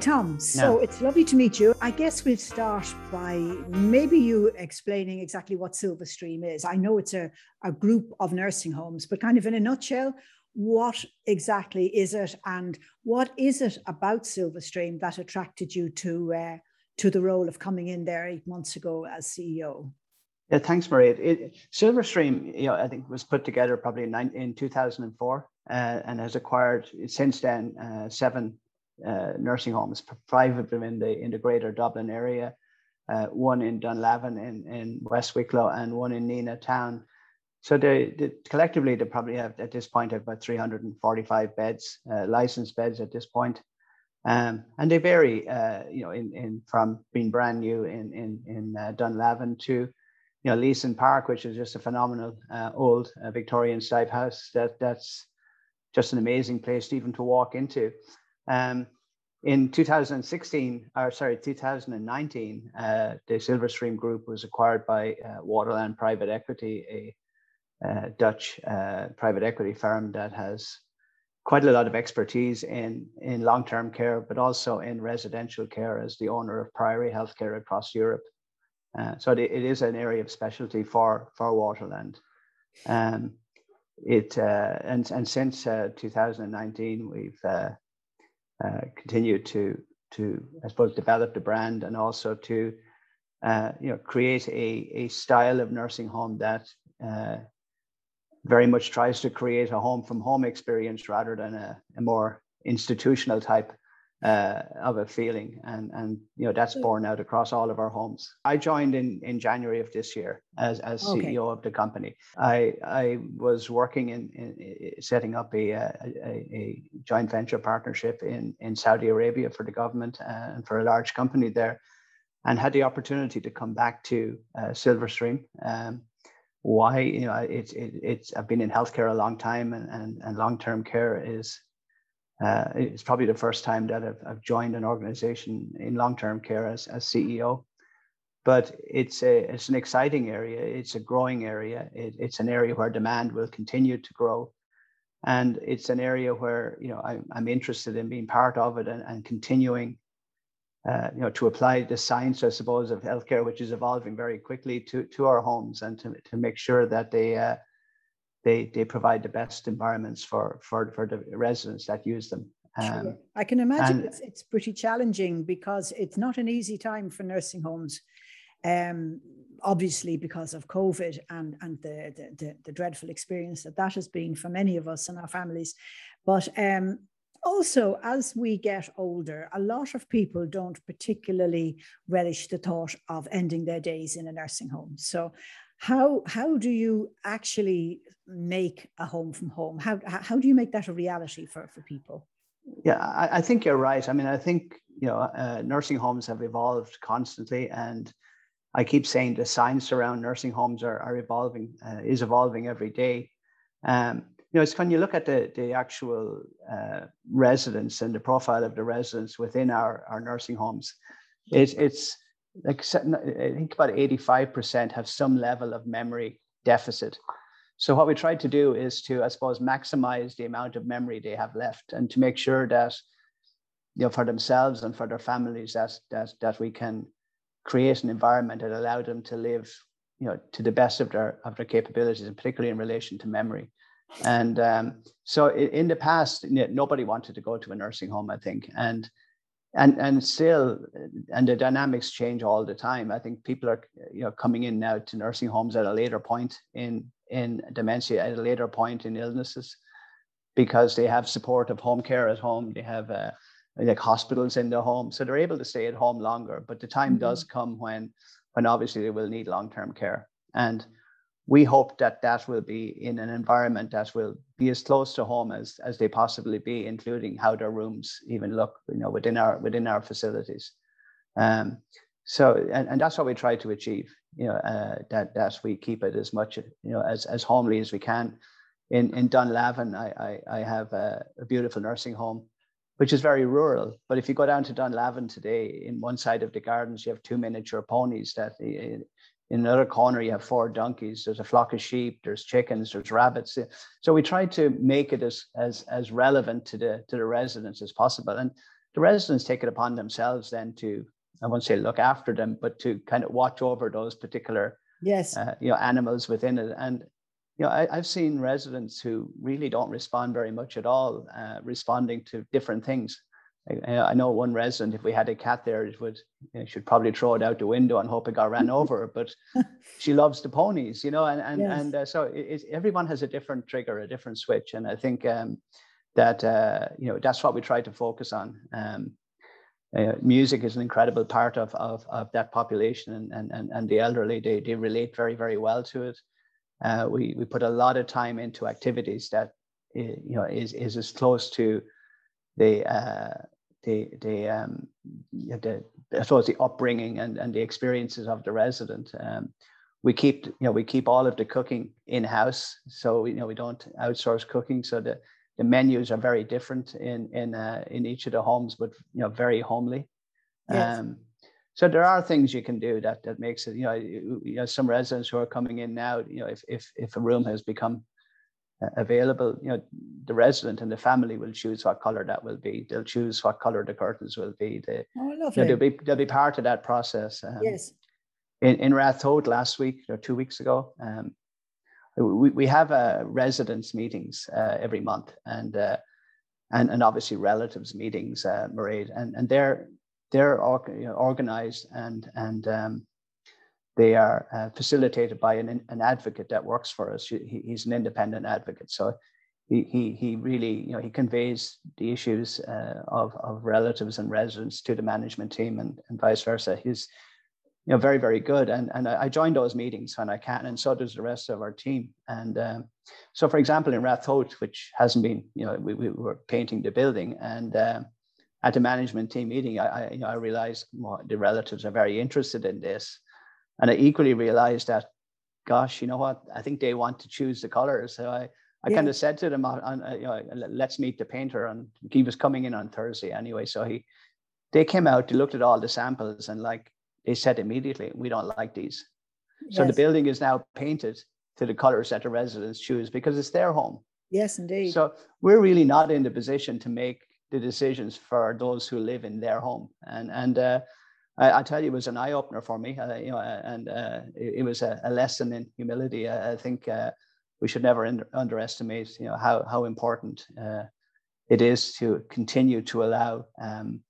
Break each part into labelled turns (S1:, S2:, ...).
S1: Tom. So it's lovely to meet you. I guess we'll start by maybe you explaining exactly what Silverstream is. I know it's a, a group of nursing homes, but kind of in a nutshell, what exactly is it and what is it about Silverstream that attracted you to uh, to the role of coming in there eight months ago as CEO?
S2: Yeah, thanks, Maria. It, Silverstream, you know, I think was put together probably in, in 2004 uh, and has acquired since then uh, seven uh, nursing homes, five of them in the in the greater Dublin area, uh, one in Dunlavin in, in West Wicklow, and one in Nenagh town. So they, they, collectively they probably have at this point have about 345 beds, uh, licensed beds at this point. Um, and they vary, uh, you know, in, in from being brand new in in in uh, Dunlavin to, you know, Leeson Park, which is just a phenomenal uh, old uh, Victorian style house. That that's just an amazing place even to walk into. Um, in 2016, or sorry, 2019, uh, the Silverstream Group was acquired by uh, Waterland Private Equity, a uh, Dutch uh, private equity firm that has quite a lot of expertise in, in long-term care, but also in residential care as the owner of Priory Healthcare across Europe. Uh, so it, it is an area of specialty for, for Waterland. Um, it uh, and and since uh, 2019 we've uh, continued to to I suppose develop the brand and also to uh, you know create a a style of nursing home that uh, very much tries to create a home from home experience rather than a, a more institutional type uh, of a feeling. And and you know that's borne out across all of our homes. I joined in in january of this year as as ceo okay. of the company. I i was working in, in setting up a, a, a joint venture partnership in in saudi arabia for the government and for a large company there and had the opportunity to come back to uh, silverstream um, why you know it's it, it's i've been in healthcare a long time and and, and long-term care is uh, it's probably the first time that I've, I've joined an organization in long-term care as, as CEO. But it's a it's an exciting area. It's a growing area. It, it's an area where demand will continue to grow, and it's an area where you know I, I'm interested in being part of it and, and continuing, uh, you know, to apply the science, I suppose, of healthcare, which is evolving very quickly to to our homes, and to to make sure that they uh, they they provide the best environments for for for the residents that use them.
S1: Um, sure. I can imagine and, it's, it's pretty challenging because it's not an easy time for nursing homes. Um, obviously because of COVID and, and the, the, the, the, dreadful experience that that has been for many of us and our families. But um, also, as we get older, a lot of people don't particularly relish the thought of ending their days in a nursing home. So how how do you actually make a home from home? How how do you make that a reality for for people?
S2: Yeah i, I think you're right. I mean i think you know uh, nursing homes have evolved constantly and i keep saying the science around nursing homes are, are evolving uh, is evolving every day. Um, you know it's when you look at the the actual uh, residents and the profile of the residents within our our nursing homes it's it's like I think about 85% have some level of memory deficit. So what we try to do is to, I suppose, maximize the amount of memory they have left and to make sure that, you know, for themselves and for their families, that that that we can create an environment that allow them to live, you know, to the best of their of their capabilities, and particularly in relation to memory. And um, so in the past, nobody wanted to go to a nursing home, I think, and and and still and the dynamics change all the time. I think people are you know coming in now to nursing homes at a later point in in dementia at a later point in illnesses because they have support of home care at home. They have uh, like hospitals in their home. So they're able to stay at home longer. But the time mm-hmm. does come when when obviously they will need long-term care. And we hope that that will be in an environment that will be as close to home as, as they possibly be, including how their rooms even look, you know, within our within our facilities. Um, so, and, and that's what we try to achieve, you know, uh, that that we keep it as much, you know, as as homely as we can. In in Dunlavin, I I, I have a, a beautiful nursing home, which is very rural. But if you go down to Dunlavin today, in one side of the gardens, you have two miniature ponies that in another corner you have four donkeys. There's a flock of sheep. There's chickens. There's rabbits. So we try to make it as as as relevant to the to the residents as possible. And the residents take it upon themselves then to I won't say look after them, but to kind of watch over those particular
S1: yes.
S2: uh, you know animals within it. And you know I, have seen residents who really don't respond very much at all, uh, responding to different things. I, I, know one resident, if we had a cat there, it would you know, should probably throw it out the window and hope it got ran over. But she loves the ponies, you know, and and yes. and uh, so it, everyone has a different trigger, a different switch, and I think um, that uh, you know that's what we try to focus on. Um, uh, music is an incredible part of, of, of that population and, and, and the elderly, they, they relate very, very well to it. Uh, we, we put a lot of time into activities that, you know, is, is as close to the, uh, the, the, um, the, I suppose the upbringing and, and the experiences of the resident. Um, we keep, you know, we keep all of the cooking in house. So, you know, we don't outsource cooking. So the, the menus are very different in in uh, in each of the homes, but you know very homely. Yes. Um, so there are things you can do that that makes it. You know, you, know, some residents who are coming in now. You know, if if if a room has become available, you know, the resident and the family will choose what color that will be. They'll choose what color the curtains will be. They,
S1: oh, lovely. You know,
S2: they'll be they'll be part of that process.
S1: Um, yes.
S2: In in Rathode last week or two weeks ago, um, we, we have uh, residence meetings uh, every month and, uh, and and obviously relatives meetings, uh, Mairead, and and they're they're you know, organized and and um, they are uh, facilitated by an, an advocate that works for us. He, he's an independent advocate, so he, he, he really, you know, he conveys the issues uh, of, of relatives and residents to the management team and, and vice versa. He's, you know, very, very good. And, and I join those meetings when I can, and so does the rest of our team. And um, so, for example, in Rathode, which hasn't been, you know, we, we were painting the building, and um, at the management team meeting, I, I, you know, I realized well, the relatives are very interested in this. And I equally realized that, gosh, you know what, I think they want to choose the colors. So I, I yeah. kind of said to them, on, on, you know, let's meet the painter. And he was coming in on Thursday anyway. So he, they came out, they looked at all the samples and like, they said immediately, we don't like these. Yes. So the building is now painted to the colors that the residents choose because it's their home.
S1: Yes, indeed.
S2: So we're really not in the position to make the decisions for those who live in their home. And and uh, I, I, tell you, it was an eye opener for me. Uh, you know, and uh, it, it, was a, a, lesson in humility. I, I think uh, we should never under, underestimate, you know, how how important uh, it is to continue to allow um,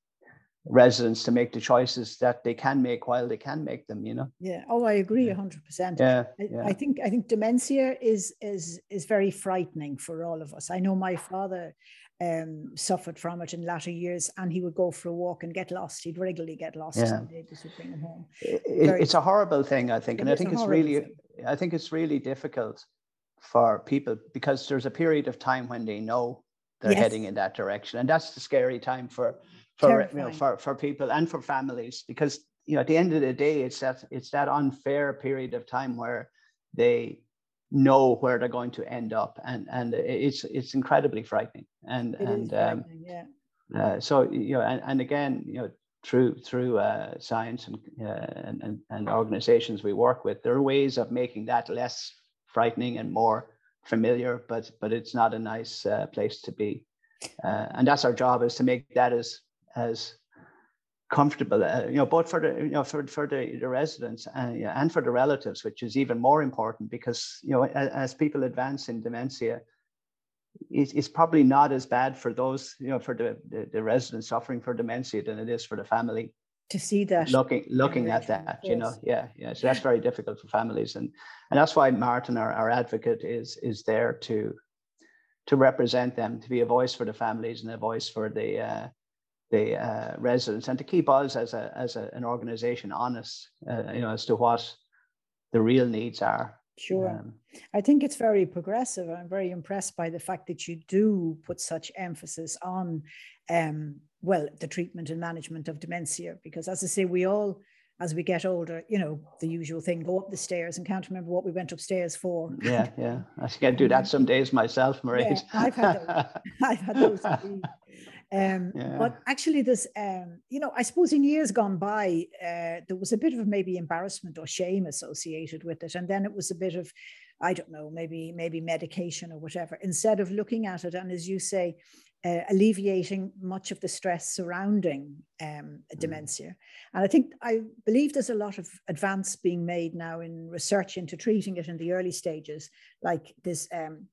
S2: residents to make the choices that they can make while they can make them you know
S1: yeah oh i agree 100% yeah, yeah. I, I, think i think dementia is is is very frightening for all of us i know my father um, suffered from it in latter years and he would go for a walk and get lost he'd regularly get lost yeah. and they just would bring him home
S2: it, it's a horrible thing i think and i think it's really thing. i think it's really difficult for people because there's a period of time when they know they're yes. heading in that direction and that's the scary time for for you know for, for people and for families because you know at the end of the day it's that it's that unfair period of time where they know where they're going to end up and and it's it's incredibly frightening. And
S1: it
S2: and
S1: um, yeah.
S2: uh, so you know and, and again you know through through uh, science and, uh, and, and and organizations we work with there are ways of making that less frightening and more familiar but but it's not a nice uh, place to be. Uh, and that's our job is to make that as as comfortable, uh, you know, both for the you know for for the, the residents and, uh, and for the relatives, which is even more important because you know as, as people advance in dementia, it's, it's probably not as bad for those you know for the, the, the residents suffering for dementia than it is for the family
S1: to see that.
S2: looking looking at that you know yeah yeah. So that's very difficult for families and and that's why martin our, our advocate is is there to to represent them to be a voice for the families and a voice for the uh, the uh, residents and to keep us as a as a, an organization honest uh, you know as to what the real needs are
S1: sure um, i think it's very progressive i'm very impressed by the fact that you do put such emphasis on um, well the treatment and management of dementia because as i say we all as we get older, you know, the usual thing, go up the stairs and can't remember what we went upstairs for.
S2: Yeah, yeah. I think I do that some days myself, Marie. Yeah,
S1: I've had those. I've had those. Um, yeah. But actually, this, um, you know, I suppose in years gone by, uh, there was a bit of maybe embarrassment or shame associated with it, and then it was a bit of, I don't know, maybe maybe medication or whatever. Instead of looking at it, and as you say, uh, alleviating much of the stress surrounding um, mm. dementia. And I think, I believe there's a lot of advance being made now in research into treating it in the early stages, like this. Um,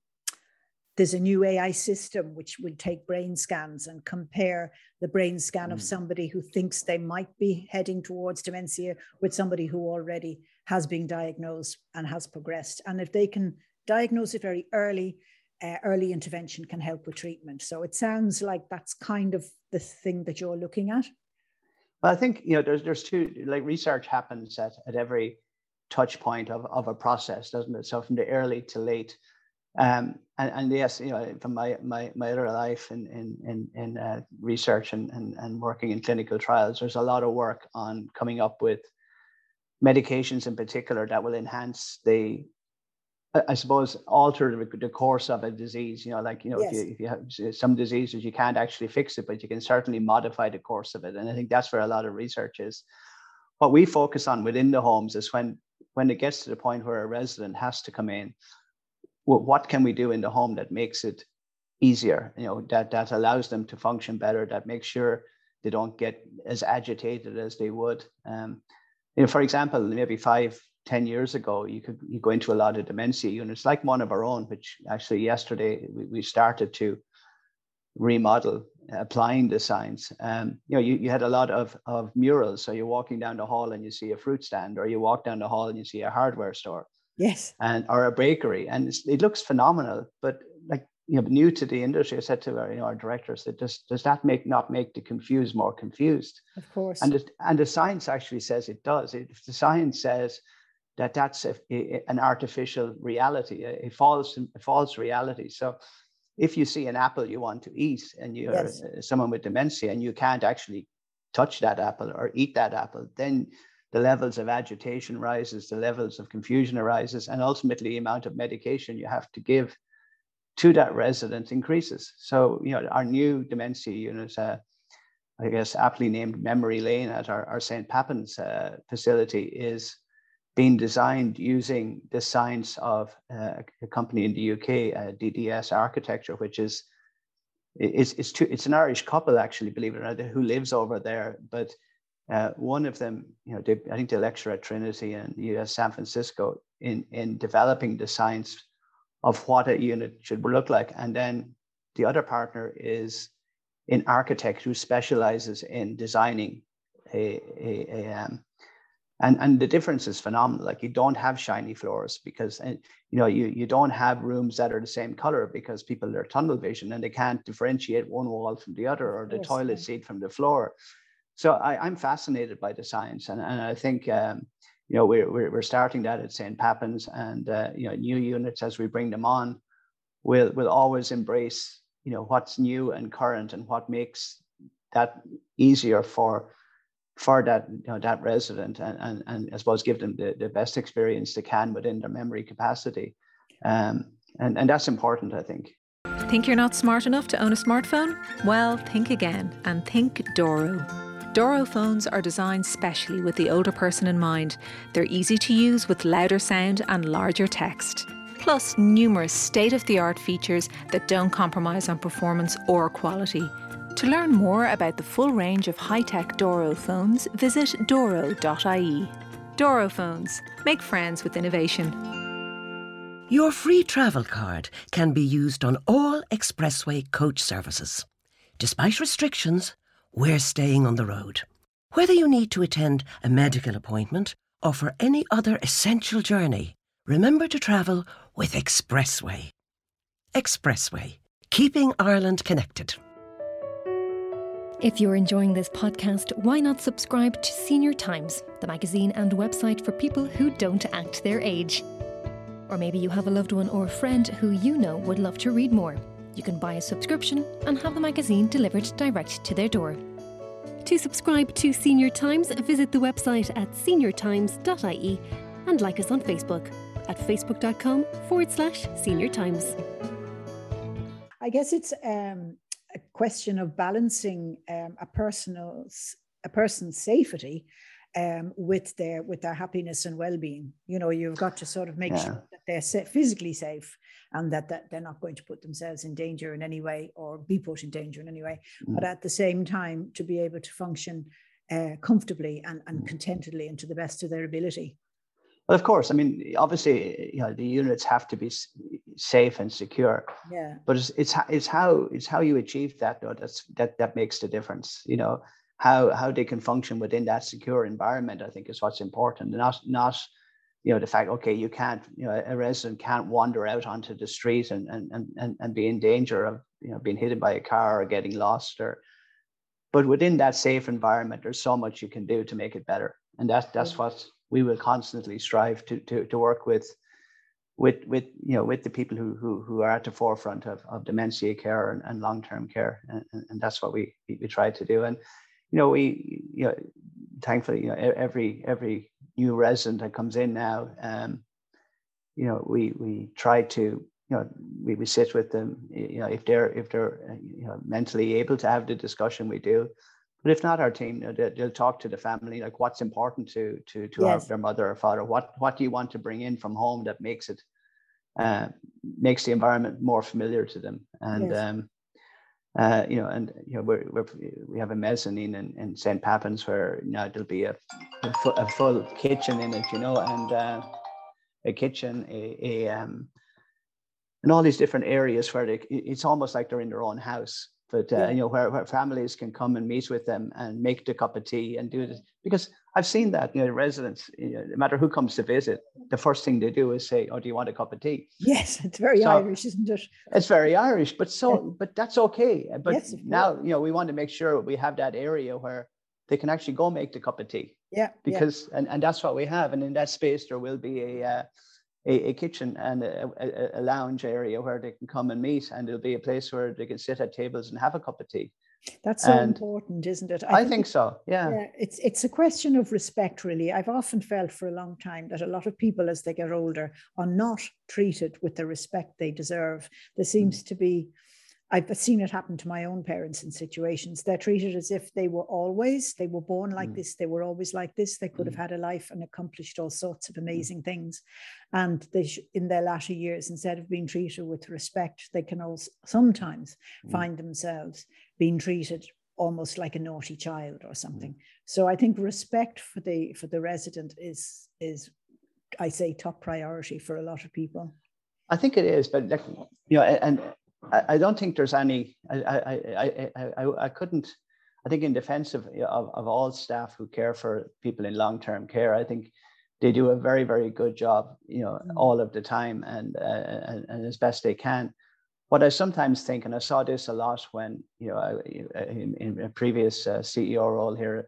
S1: there's a new AI system which will take brain scans and compare the brain scan mm. of somebody who thinks they might be heading towards dementia with somebody who already has been diagnosed and has progressed. And if they can diagnose it very early, uh, early intervention can help with treatment. So it sounds like that's kind of the thing that you're looking at.
S2: Well, I think you know there's there's two like research happens at, at every touch point of, of a process, doesn't it? So from the early to late. Um, and, and yes, you know, from my my, my other life in in in, in uh, research and, and and working in clinical trials, there's a lot of work on coming up with medications in particular that will enhance the I suppose alter the course of a disease. You know, like you know, yes. if you if you have some diseases, you can't actually fix it, but you can certainly modify the course of it. And I think that's where a lot of research is. What we focus on within the homes is when when it gets to the point where a resident has to come in, what can we do in the home that makes it easier? You know, that that allows them to function better, that makes sure they don't get as agitated as they would. Um, you know, for example, maybe five ten years ago, you could you go into a lot of dementia units, like one of our own, which actually yesterday we, we started to remodel applying the science. Um, you know, you, you had a lot of, of murals. So you're walking down the hall and you see a fruit stand, or you walk down the hall and you see a hardware store.
S1: Yes.
S2: And or a bakery. And it looks phenomenal. But like you know, new to the industry, I said to our, you know, our directors that does does that make not make the confused more confused?
S1: Of course.
S2: And the, and the science actually says it does. If the science says that that's a, a, an artificial reality, a, a, false a false reality. So if you see an apple you want to eat and you're yes. Uh, someone with dementia and you can't actually touch that apple or eat that apple, then the levels of agitation rises, the levels of confusion arises, and ultimately the amount of medication you have to give to that resident increases. So, you know, our new dementia unit, uh, I guess aptly named Memory Lane at our, our St. Pappin's uh, facility is being designed using the science of uh, a company in the UK, uh, DDS Architecture, which is it's it's, it's an Irish couple actually, believe it or not, who lives over there. But uh, one of them, you know, they, I think they lecture at Trinity and US San Francisco in in developing the science of what a unit should look like, and then the other partner is an architect who specializes in designing a, a, a um, and and the difference is phenomenal. Like you don't have shiny floors because and you know you you don't have rooms that are the same color because people are tunnel vision and they can't differentiate one wall from the other or the yes, toilet seat from the floor so I, i'm fascinated by the science and, and i think um, you know we're, we're, we're starting that at st pappin's and uh, you know new units as we bring them on will will always embrace you know what's new and current and what makes that easier for for that you know that resident and, and, and I suppose give them the, the best experience they can within their memory capacity. Um, and, and that's important, I think.
S3: Think you're not smart enough to own a smartphone? Well, think again and think Doro. Doro phones are designed specially with the older person in mind. They're easy to use with louder sound and larger text. Plus, numerous state of the art features that don't compromise on performance or quality. To learn more about the full range of high tech Doro phones, visit doro.ie. Doro phones. Make friends with innovation.
S4: Your free travel card can be used on all expressway coach services. Despite restrictions, we're staying on the road. Whether you need to attend a medical appointment or for any other essential journey, remember to travel with Expressway. Expressway, keeping Ireland connected.
S3: If you're enjoying this podcast, why not subscribe to Senior Times, the magazine and website for people who don't act their age? Or maybe you have a loved one or a friend who you know would love to read more. You can buy a subscription and have the magazine delivered direct to their door. To subscribe to Senior Times, visit the website at seniortimes.ie and like us on Facebook at facebook.com forward slash senior times.
S1: I guess it's um, a question of balancing um, a person's a person's safety um, with their with their happiness and well-being. You know, you've got to sort of make yeah. sure that they're physically safe and that, that they're not going to put themselves in danger in any way or be put in danger in any way. Mm. But at the same time, to be able to function uh, comfortably and, and mm. contentedly and to the best of their ability.
S2: Well, of course. I mean, obviously, you know, the units have to be safe and secure.
S1: Yeah.
S2: But it's it's it's how it's how you achieve that though that's that that makes the difference. You know how how they can function within that secure environment. I think is what's important, not not you know the fact okay you can't you know a resident can't wander out onto the street and and and and be in danger of you know being hit by a car or getting lost or but within that safe environment there's so much you can do to make it better. And that's that's what we will constantly strive to to, to work with with with you know with the people who who, who are at the forefront of, of dementia care and, and long-term care. And, and that's what we we try to do. And you know we you know thankfully you know every every new resident that comes in now, um, you know, we we try to you know we, we sit with them you know if they're if they're uh, you know mentally able to have the discussion we do but if not our team you know, they, will talk to the family like what's important to to to yes. our, their mother or father what what do you want to bring in from home that makes it uh, makes the environment more familiar to them and yes. um, uh, you know, and you know, we're, we're, we have a mezzanine in, in St. Pappins where you know there'll be a, a, full, a full kitchen in it, you know, and uh, a kitchen, a, a um, and all these different areas where they, it's almost like they're in their own house but uh, yeah. you know where, where families can come and meet with them and make the cup of tea and do this because I've seen that you know residents you know, no matter who comes to visit the first thing they do is say oh do you want a cup of tea?
S1: Yes it's very so, Irish isn't it?
S2: it's very Irish but so yeah. but that's okay. But yes, now you know we want to make sure we have that area where they can actually go make the cup of tea.
S1: Yeah.
S2: Because and, and that's what we have and in that space there will be a uh, a, a kitchen and a, a, a, lounge area where they can come and meet, and it'll be a place where they can sit at tables and have a cup of tea.
S1: That's so and important, isn't it?
S2: I, I think, think, so. Yeah. yeah.
S1: It's it's a question of respect, really. I've often felt for a long time that a lot of people, as they get older, are not treated with the respect they deserve. There seems mm. to be I've seen it happen to my own parents in situations. They're treated as if they were always, they were born like mm. this, they were always like this. They could mm. have had a life and accomplished all sorts of mm. amazing things. And they, sh- in their latter years, instead of being treated with respect, they can also sometimes mm. find themselves being treated almost like a naughty child or something. Mm. So I think respect for the for the resident is is I say top priority for a lot of people.
S2: I think it is, but like, you know, and I, I don't think there's any. I, I, I, I, I couldn't. I think in defense of, of, of all staff who care for people in long term care, I think they do a very very good job. You know, mm. all of the time and, uh, and and as best they can. What I sometimes think, and I saw this a lot when you know I, in, in a previous uh, CEO role here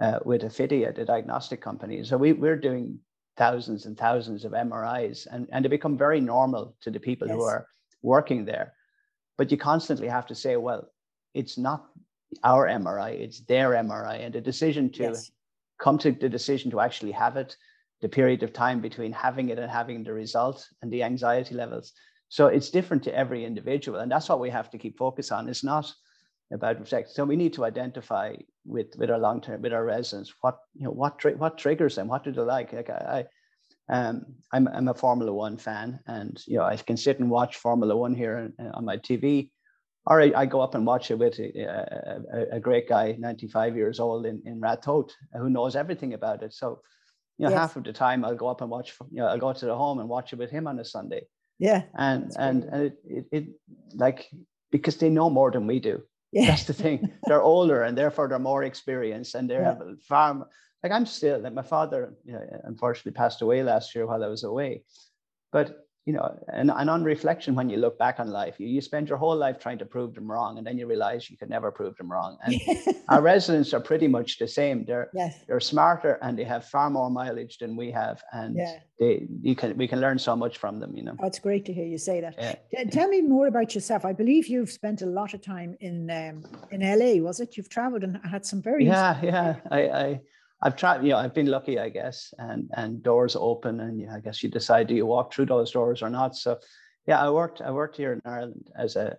S2: uh, with Affidea, the diagnostic company. So we we're doing thousands and thousands of MRIs, and and they become very normal to the people yes. who are working there but you constantly have to say, well, it's not our MRI, it's their MRI. And the decision to yes. come to the decision to actually have it, the period of time between having it and having the result and the anxiety levels. So it's different to every individual. And that's what we have to keep focus on. It's not about respect. So we need to identify with, with our long-term, with our residents, what, you know, what, tri- what triggers them, what do they like? Like I, um, I'm, I'm a Formula One fan, and you know I can sit and watch Formula One here on my TV, or I, I go up and watch it with a, a, a, great guy, 95 years old in in who knows everything about it. So, you know, yes. half of the time I'll go up and watch. You know, I'll go to the home and watch it with him on a Sunday.
S1: Yeah,
S2: and and and it, it, it like because they know more than we do. Yeah. That's the thing. they're older and therefore they're more experienced and they yeah. have far like I'm still like my father, you know, unfortunately passed away last year while I was away. But you know, and, and on reflection, when you look back on life, you, you spend your whole life trying to prove them wrong, and then you realize you could never prove them wrong. And our residents are pretty much the same. They're yes. they're smarter and they have far more mileage than we have, and yeah. they you can we can learn so much from them. You know,
S1: oh, it's great to hear you say that. Yeah. Tell me more about yourself. I believe you've spent a lot of time in um, in LA. Was it? You've travelled and had some very
S2: yeah yeah. I, I I've tried, you know, I've been lucky, I guess, and and doors open, and yeah, I guess you decide do you walk through those doors or not. So, yeah, I worked I worked here in Ireland as a,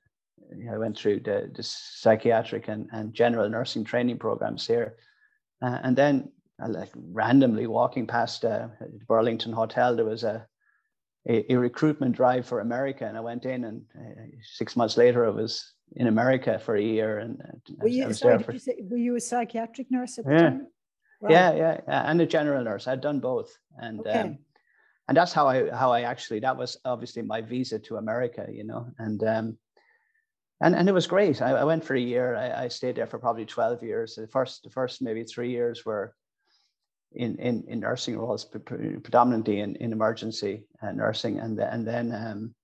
S2: you know, I went through the, the psychiatric and, and general nursing training programs here, uh, and then uh, like randomly walking past uh, Burlington Hotel, there was a a, a, recruitment drive for America, and I went in, and uh, six months later, I was in America for a year. And
S1: were you, sorry, for, you say, were you a psychiatric nurse at the
S2: yeah.
S1: time?
S2: Right. Yeah, yeah, and a general nurse. I'd done both, and okay. um, and that's how I how I actually that was obviously my visa to America, you know, and um, and and it was great. I, I went for a year. I, I, stayed there for probably twelve years. The first the first maybe three years were in in, in nursing roles, predominantly in, in emergency uh, nursing, and and then um,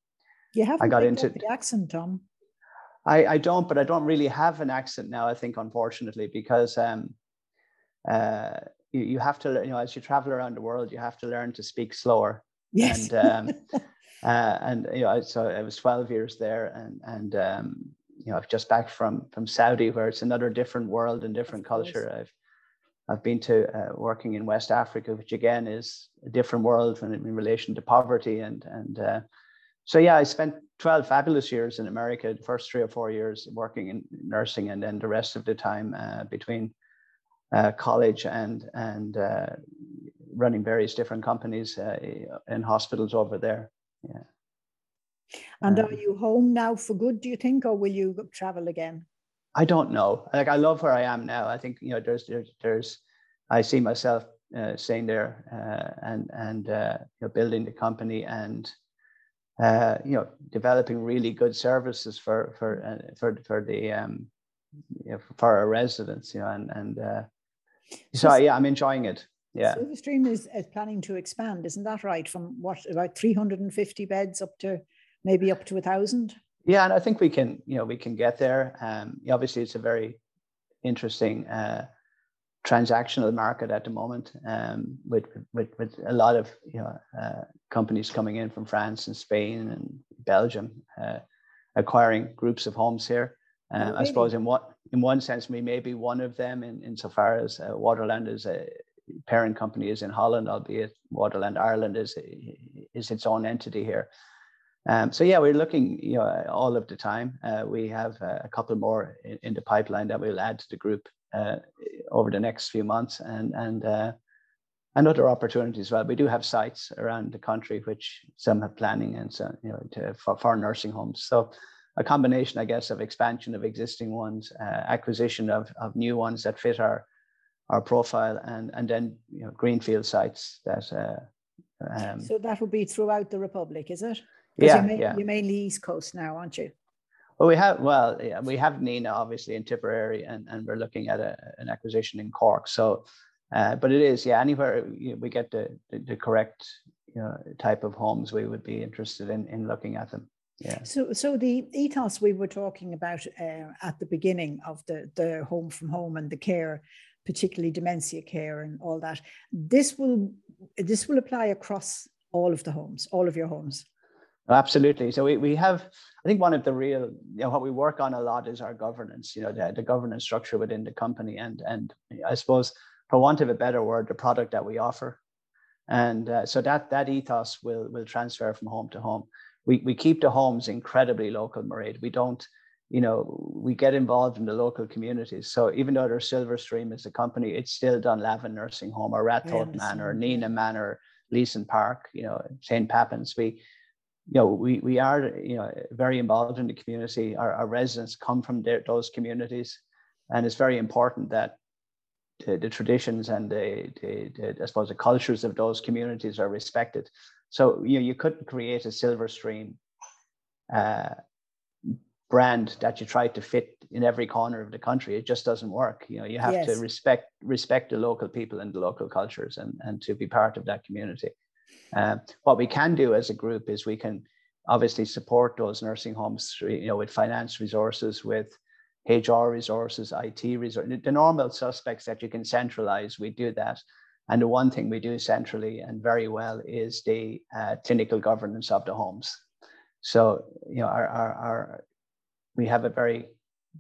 S1: you have I got into the accent, Tom.
S2: I, I don't, but I don't really have an accent now. I think, unfortunately, because um, uh, you, you have to, you know, as you travel around the world, you have to learn to speak slower.
S1: Yes.
S2: And um, uh, and you know, so I was 12 years there, and and um, you know, i've just back from from Saudi, where it's another different world and different culture. I've I've been to uh, working in West Africa, which again is a different world when, in relation to poverty. And and uh, so yeah, I spent 12 fabulous years in America, the first three or four years working in nursing, and then the rest of the time uh, between uh, college and and uh, running various different companies uh, in hospitals over there. Yeah.
S1: And um, are you home now for good? Do you think, or will you travel again?
S2: I don't know. Like I love where I am now. I think you know there's there's, there's I see myself uh, staying there uh, and and uh, you know building the company and uh, you know developing really good services for for uh, for for the um, you know, for our residents. You know and and uh, so, yeah, I'm enjoying it. Yeah.
S1: Silverstream is, is planning to expand, isn't that right? From what about 350 beds up to maybe up to a thousand?
S2: Yeah, and I think we can, you know, we can get there. Um, obviously, it's a very interesting uh, transactional market at the moment, um, with, with with a lot of you know uh, companies coming in from France and Spain and Belgium, uh, acquiring groups of homes here. Uh, oh, really? I suppose in what in one sense we may be one of them in insofar as uh, Waterland is a parent company is in Holland, albeit Waterland Ireland is is its own entity here. Um, so yeah, we're looking, you know, all of the time. Uh, we have uh, a couple more in, in, the pipeline that we'll add to the group uh, over the next few months, and and uh, and other opportunities. Well, we do have sites around the country, which some have planning and so you know to, for, for nursing homes. So a combination, I guess, of expansion of existing ones, uh, acquisition of of new ones that fit our our profile, and and then you know greenfield sites that. Uh,
S1: um, so that will be throughout the republic, is it?
S2: Yeah,
S1: you're,
S2: yeah.
S1: You're mainly East Coast now, aren't you?
S2: Well, we have well, yeah, we have Nenagh obviously in Tipperary, and, and we're looking at a, an acquisition in Cork. So, uh, but it is yeah, anywhere you know, we get the, the, the correct you know type of homes, we would be interested in in looking at them. Yeah.
S1: So, so the ethos we were talking about uh, at the beginning of the the home from home and the care, particularly dementia care and all that, this will this will apply across all of the homes, all of your homes.
S2: Absolutely. So we, we have, I think one of the real, you know, what we work on a lot is our governance, you know, the, the governance structure within the company. And, and I suppose, for want of a better word, the product that we offer. And uh, so that, that ethos will, will transfer from home to home. We, we keep the homes incredibly local, Mairead. We don't, you know, we get involved in the local communities. So even though there's Silverstream as a company, it's still Dunlavin Nursing Home or Raththorpe Manor, Nenagh Manor, Leeson Park, you know, St. Pappins. We, you know, we, we are, you know, very involved in the community. Our, our residents come from their, those communities. And it's very important that the, the traditions and the, the, the, I suppose, the cultures of those communities are respected. So, you know, you couldn't create a Silverstream uh, brand that you try to fit in every corner of the country. It just doesn't work. You know, you have yes. to respect respect the local people and the local cultures and, and to be part of that community. Uh, what we can do as a group is we can obviously support those nursing homes, you know, with finance resources, with HR resources, IT resources, the normal suspects that you can centralize. We do that. And the one thing we do centrally and very well is the uh, clinical governance of the homes. So, you know, our, our, our, we have a very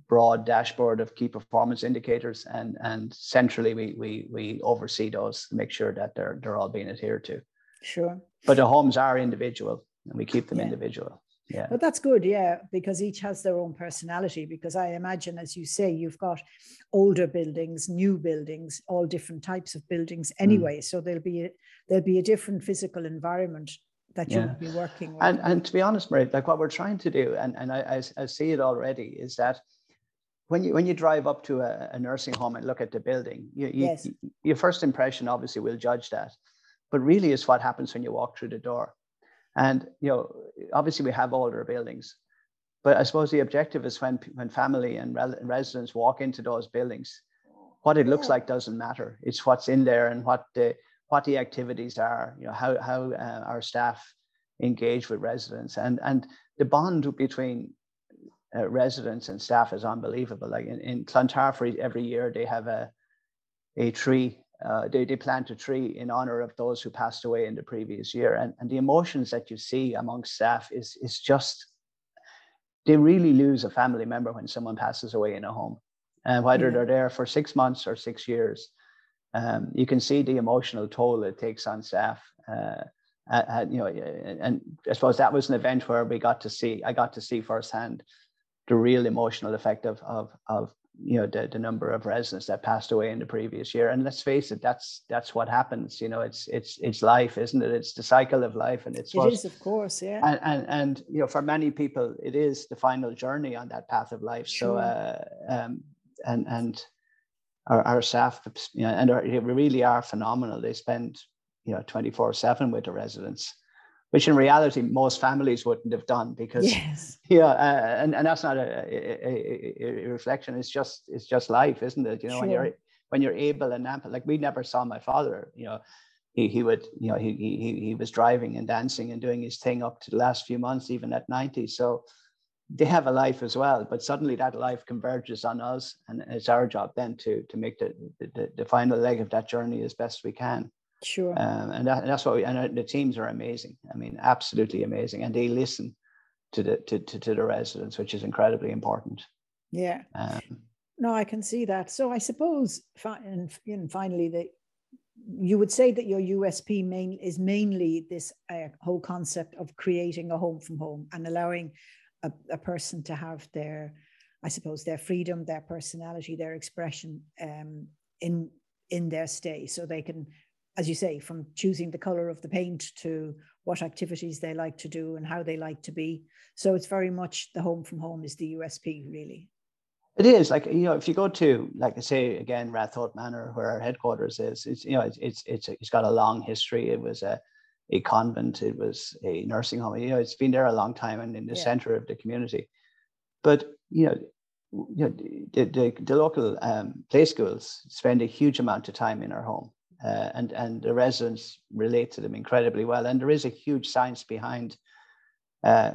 S2: broad dashboard of key performance indicators and, and centrally we, we, we oversee those to make sure that they're, they're all being adhered to.
S1: Sure.
S2: But the homes are individual and we keep them yeah. individual. Yeah.
S1: But that's good, yeah, because each has their own personality. Because I imagine, as you say, you've got older buildings, new buildings, all different types of buildings mm. anyway. Mm. So there'll be a, there'll be a different physical environment that you'll be working with.
S2: And, and to be honest, Marie, like what we're trying to do, and, and I, I, I see it already, is that when you when you drive up to a, a nursing home and look at the building, you, you, yes. your first impression obviously will judge that, but really is what happens when you walk through the door. And you know, obviously we have older buildings, but I suppose the objective is when when family and residents walk into those buildings, what it looks like doesn't matter. It's what's in there and what the what the activities are. You know how how uh, our staff engage with residents and and the bond between uh, residents and staff is unbelievable. Like in, in Clontarf, every year they have a a tree. Uh, they, they plant a tree in honor of those who passed away in the previous year, and and the emotions that you see among staff is is just they really lose a family member when someone passes away in a home, and whether they're there for six months or six years, um, you can see the emotional toll it takes on staff. Uh, you know, and I suppose that was an event where we got to see, I got to see firsthand the real emotional effect of of of you know the, the number of residents that passed away in the previous year. And let's face it that's that's what happens you know it's it's it's life isn't it? It's the cycle of life and it's
S1: it is of course yeah.
S2: And, and and you know for many people it is the final journey on that path of life. So uh um and and our, our staff you know and our, we really are phenomenal. They spend you know 24 7 with the residents which in reality most families wouldn't have done because yes. yeah uh, and, and that's not a, a, a, reflection it's just it's just life isn't it you know sure. when you're when you're able and ample like we never saw my father you know he, he would you know he, he he was driving and dancing and doing his thing up to the last few months even at 90 so they have a life as well but suddenly that life converges on us and it's our job then to to make the the, the final leg of that journey as best we can
S1: Sure.
S2: Um, and, that, and that's what we, and uh, the teams are amazing. I mean, absolutely amazing. And they listen to the, to, to, to the residents, which is incredibly important.
S1: Yeah. Um, no, I can see that. So I suppose, and, and finally, that you would say that your USP main is mainly this uh, whole concept of creating a home from home and allowing a, a, person to have their, I suppose, their freedom, their personality, their expression um, in in their stay, so they can as you say, from choosing the color of the paint to what activities they like to do and how they like to be. So it's very much the home from home is the USP, really.
S2: It is like you know if you go to like I say again Ratholt Manor where our headquarters is it's you know it's it's it's, it's got a long history it was a a convent it was a nursing home you know it's been there a long time and in the yeah. center of the community but you know you know the, the, the local um, play schools spend a huge amount of time in our home uh, and and the residents relate to them incredibly well. And there is a huge science behind uh,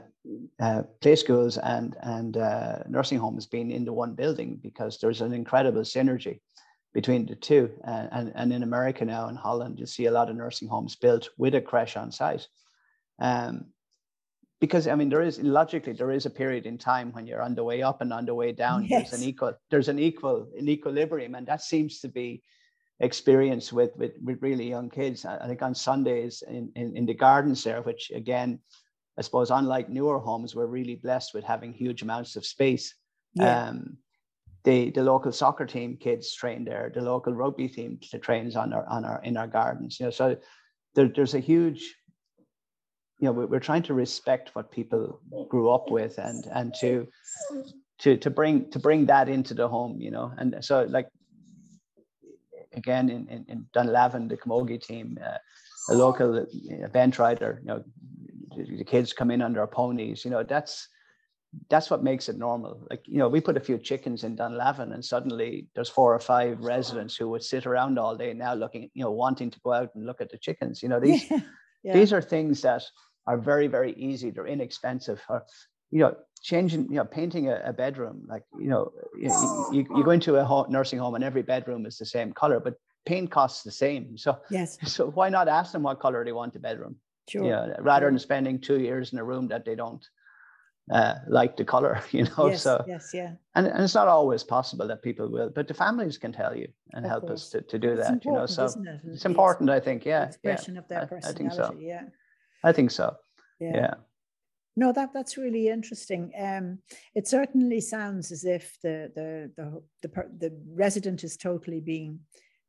S2: uh, play schools and and uh, nursing homes being in the one building because there's an incredible synergy between the two. and and in America now in Holland, you see a lot of nursing homes built with a creche on site. Um, because I mean, there is logically there is a period in time when you're on the way up and on the way down. Yes. There's an equal there's an equal an equilibrium, and that seems to be experience with, with, with really young kids. I think on Sundays in, in, in the gardens there, which again, I suppose unlike newer homes, we're really blessed with having huge amounts of space. Yeah. Um, the, the local soccer team kids train there, the local rugby team trains on our on our in our gardens. You know, so there, there's a huge, you know, we're trying to respect what people grew up with and and to to to bring to bring that into the home, you know. And so like again in, in, in Dunlavin, the Camogie team, uh, a local event rider, you know, the kids come in on their ponies, you know, that's that's what makes it normal. Like, you know, we put a few chickens in Dunlavin and suddenly there's four or five residents who would sit around all day now looking, you know, wanting to go out and look at the chickens. You know, these. Yeah. these are things that are very, very easy. They're inexpensive. Or, you know, changing, you know, painting a, a bedroom, like, you know, you, you, you, go into a nursing home and every bedroom is the same color, but paint costs the same. So,
S1: yes.
S2: So why not ask them what color they want the bedroom? Sure. Yeah, rather than spending two years in a room that they don't uh, like the color, you know.
S1: Yes,
S2: so
S1: yes, yeah.
S2: And, and it's not always possible that people will, but the families can tell you and of help course. us to, to do it's that, you know. So it? it's important, I think. Yeah.
S1: Expression yeah. of their personality. I, I think so. Yeah.
S2: I think so. Yeah. yeah.
S1: No, that that's really interesting. Um, it certainly sounds as if the the the the, the resident is totally being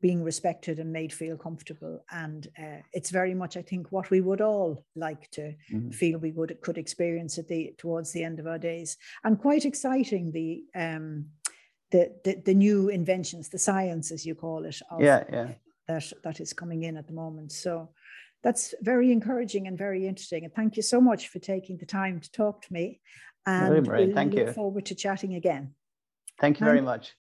S1: being respected and made feel comfortable. And uh, it's very much, I think, what we would all like to mm-hmm. feel we would could experience at the towards the end of our days. And quite exciting the um, the, the, the new inventions, the science as you call it.
S2: yeah, yeah.
S1: That that is coming in at the moment. So that's very encouraging and very interesting. And thank you so much for taking the time to talk to me. And
S2: really, we'll
S1: thank
S2: look
S1: you. forward to chatting again.
S2: Thank you very much.